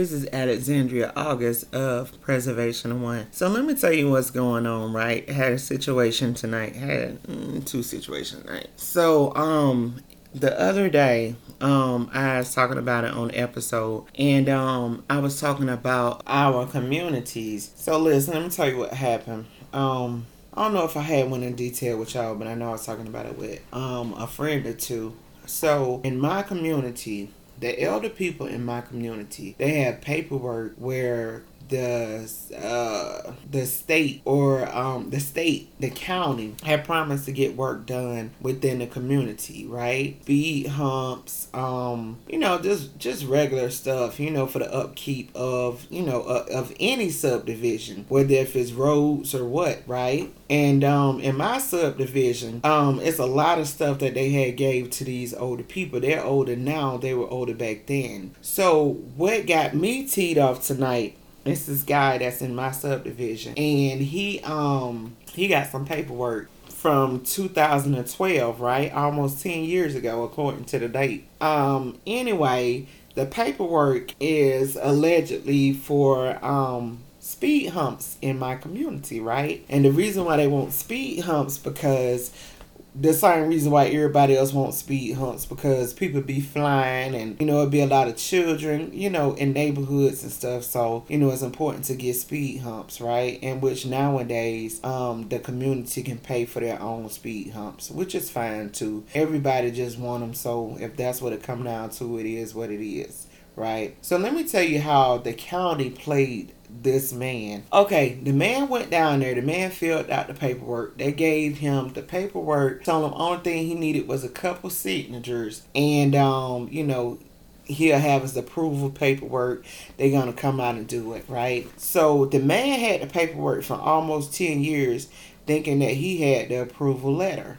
This is Alexandria August of Preservation One. So let me tell you what's going on, right? Had a situation tonight. Had mm, two situations tonight. So um the other day, um, I was talking about it on episode, and um, I was talking about our communities. So listen, let me tell you what happened. Um, I don't know if I had one in detail with y'all, but I know I was talking about it with um a friend or two. So in my community, the elder people in my community, they have paperwork where the uh, the state or um, the state, the county had promised to get work done within the community, right? Speed humps, um, you know, just just regular stuff, you know, for the upkeep of you know uh, of any subdivision, whether if it's roads or what, right? And um, in my subdivision, um, it's a lot of stuff that they had gave to these older people. They're older now. They were older back then. So what got me teed off tonight it's this guy that's in my subdivision, and he um he got some paperwork from 2012, right? Almost 10 years ago, according to the date. Um, anyway, the paperwork is allegedly for um speed humps in my community, right? And the reason why they want speed humps because the same reason why everybody else wants speed humps because people be flying and you know it'd be a lot of children you know in neighborhoods and stuff. So you know it's important to get speed humps right? In which nowadays um the community can pay for their own speed humps which is fine too. Everybody just want them so if that's what it come down to it is what it is right? So let me tell you how the county played this man. Okay, the man went down there. The man filled out the paperwork. They gave him the paperwork, told him only thing he needed was a couple signatures, and um, you know, he'll have his approval paperwork. They're gonna come out and do it, right? So the man had the paperwork for almost ten years, thinking that he had the approval letter.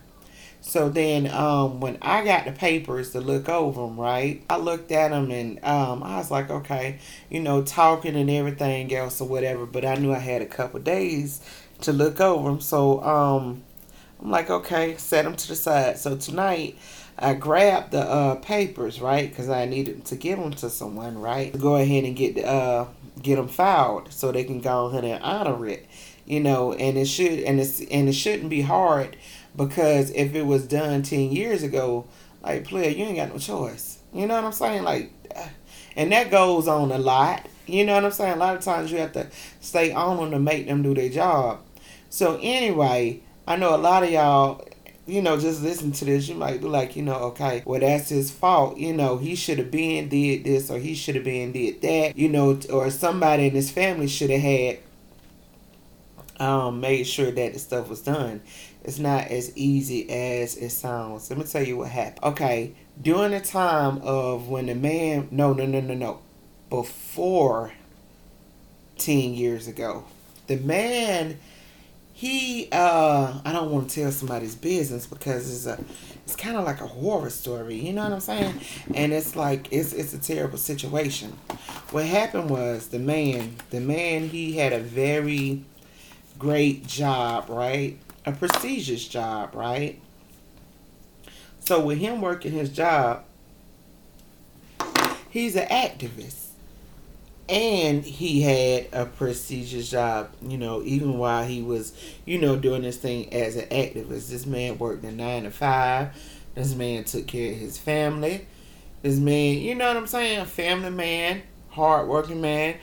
So then, um, when I got the papers to look over them, right, I looked at them and um, I was like, okay, you know, talking and everything else or whatever. But I knew I had a couple days to look over them, so um, I'm like, okay, set them to the side. So tonight, I grabbed the uh, papers, right, because I needed to give them to someone, right, to go ahead and get uh get them filed so they can go ahead and honor it, you know, and it should and it's and it shouldn't be hard because if it was done 10 years ago, like, player, you ain't got no choice. You know what I'm saying? Like, uh, and that goes on a lot. You know what I'm saying? A lot of times you have to stay on them to make them do their job. So, anyway, I know a lot of y'all, you know, just listen to this. You might be like, you know, okay, well, that's his fault. You know, he should have been did this or he should have been did that. You know, or somebody in his family should have had um, made sure that the stuff was done it's not as easy as it sounds. Let me tell you what happened. Okay, during the time of when the man, no, no, no, no, no, before 10 years ago, the man, he, uh, I don't want to tell somebody's business because it's a, it's kind of like a horror story, you know what I'm saying? And it's like, it's, it's a terrible situation. What happened was the man, the man, he had a very great job, right? a prestigious job, right? So with him working his job, he's an activist. And he had a prestigious job, you know, even while he was, you know, doing this thing as an activist. This man worked a nine to five. This man took care of his family. This man, you know what I'm saying? Family man, hardworking man.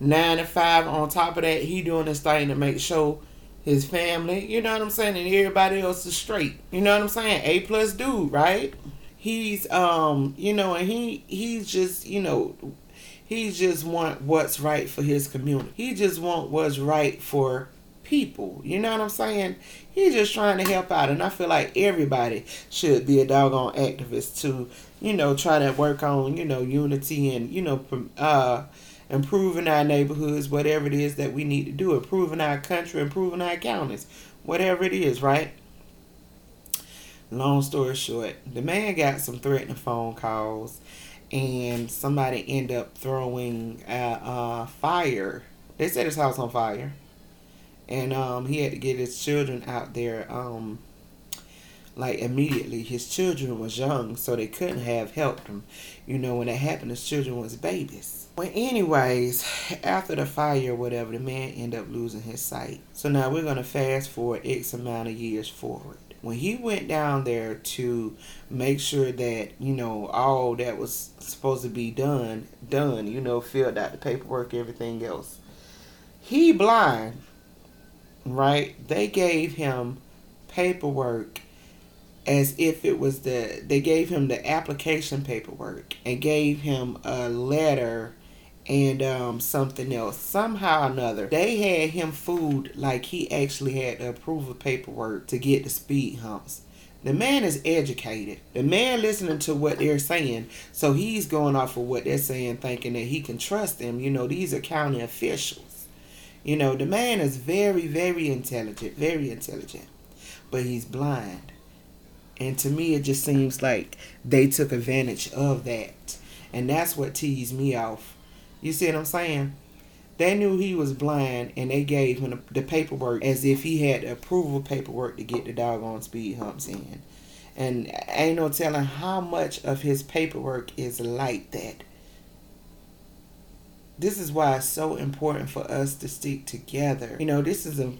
Nine to five. On top of that, he doing this thing to make sure his family, you know what I'm saying, and everybody else is straight. You know what I'm saying? A plus dude, right? He's um, you know, and he he's just, you know, he just want what's right for his community. He just want what's right for people. You know what I'm saying? He's just trying to help out, and I feel like everybody should be a doggone activist to, you know, try to work on, you know, unity and you know, uh improving our neighborhoods, whatever it is that we need to do, improving our country, improving our counties, whatever it is, right? Long story short, the man got some threatening phone calls, and somebody ended up throwing a, uh, fire. They set his house on fire, and um, he had to get his children out there. Um, like immediately. His children was young, so they couldn't have helped him. You know, when that happened, his children was babies. Well, anyways, after the fire or whatever, the man ended up losing his sight. So now we're gonna fast forward X amount of years forward. When he went down there to make sure that you know all that was supposed to be done, done. You know, filled out the paperwork, everything else. He blind, right? They gave him paperwork as if it was the they gave him the application paperwork and gave him a letter and um, something else. Somehow or another, they had him food like he actually had of paperwork to get the speed humps. The man is educated. The man listening to what they're saying, so he's going off of what they're saying, thinking that he can trust them. You know, these are county officials. You know, the man is very, very intelligent, very intelligent, but he's blind. And to me, it just seems like they took advantage of that. And that's what teased me off. You see what I'm saying? They knew he was blind and they gave him the paperwork as if he had approval paperwork to get the doggone speed humps in. And ain't no telling how much of his paperwork is like that. This is why it's so important for us to stick together. You know, this is a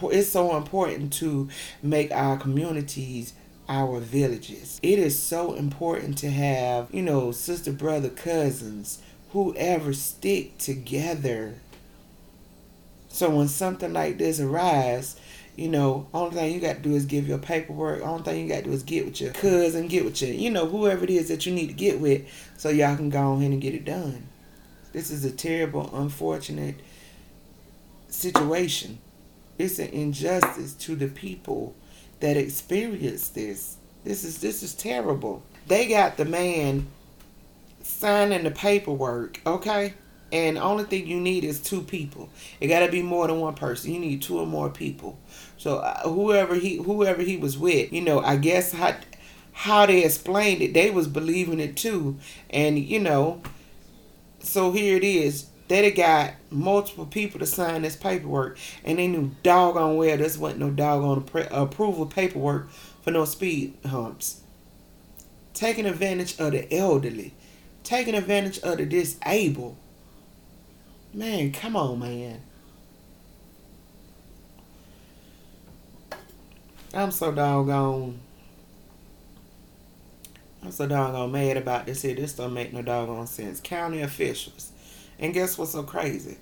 it's so important to make our communities our villages. It is so important to have, you know, sister, brother, cousins, whoever stick together. So when something like this arises, you know, only thing you got to do is give your paperwork. Only thing you got to do is get with your cousin, get with your, you know, whoever it is that you need to get with, so y'all can go ahead and get it done. This is a terrible, unfortunate situation. It's an injustice to the people that experience this. This is this is terrible. They got the man signing the paperwork, okay? And only thing you need is two people. It got to be more than one person. You need two or more people. So uh, whoever he whoever he was with, you know, I guess how how they explained it, they was believing it too. And you know, so here it is. They got multiple people to sign this paperwork, and they knew doggone well this wasn't no doggone approval paperwork for no speed humps. Taking advantage of the elderly, taking advantage of the disabled. Man, come on, man. I'm so doggone. I'm so doggone mad about this here. This don't make no doggone sense. County officials. And guess what's so crazy?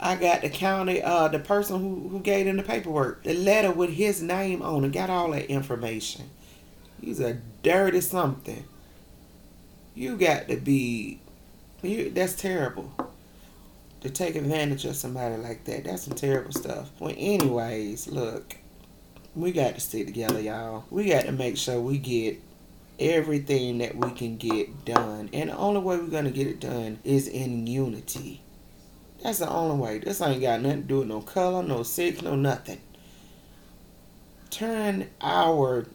I got the county, uh, the person who, who gave him the paperwork, the letter with his name on it, got all that information. He's a dirty something. You got to be, you, that's terrible. To take advantage of somebody like that, that's some terrible stuff. Well, anyways, look, we got to stick together, y'all. We got to make sure we get everything that we can get done. And the only way we're going to get it done is in unity. That's the only way. This ain't got nothing to do with no color, no sex, no nothing. Turn our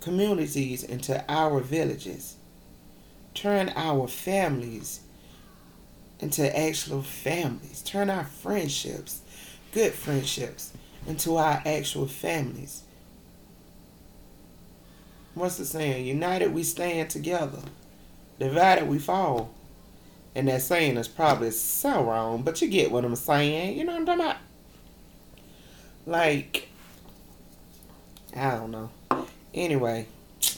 communities into our villages. Turn our families into actual families. Turn our friendships, good friendships, into our actual families. What's the saying? United we stand together. Divided we fall. And that saying is probably so wrong, but you get what I'm saying. You know what I'm talking about? Like, I don't know. Anyway,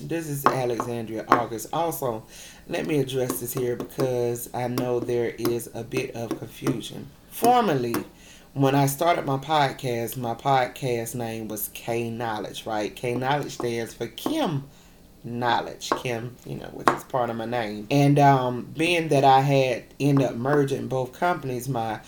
this is Alexandria August. Also, let me address this here because I know there is a bit of confusion. Formerly, when I started my podcast, my podcast name was K Knowledge, right? K Knowledge stands for Kim Knowledge. Kim, you know, which is part of my name. And um, being that I had ended up merging both companies, my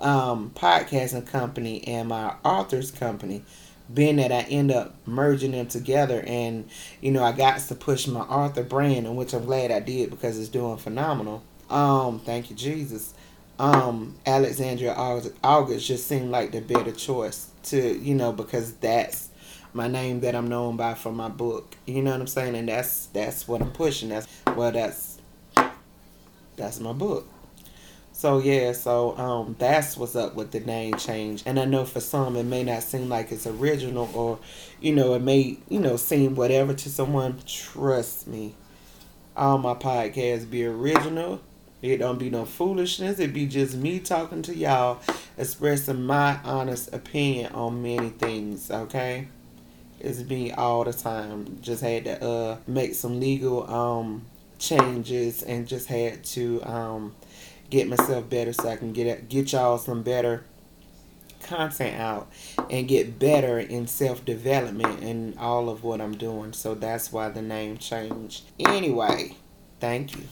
um, podcasting company and my author's company, being that I end up merging them together and you know I got to push my author brand and which I'm glad I did because it's doing phenomenal. Um, thank you Jesus. Um, Alexandria August, just seemed like the better choice to you know because that's my name that I'm known by for my book. You know what I'm saying? And that's that's what I'm pushing. That's well that's that's my book. So yeah, so um, that's what's up with the name change. And I know for some it may not seem like it's original, or you know, it may you know seem whatever to someone. Trust me, all my podcasts be original. It don't be no foolishness. It be just me talking to y'all, expressing my honest opinion on many things. Okay, it's me all the time. Just had to uh make some legal um changes and just had to um get myself better so I can get get y'all some better content out and get better in self development and all of what I'm doing. So that's why the name changed. Anyway, thank you.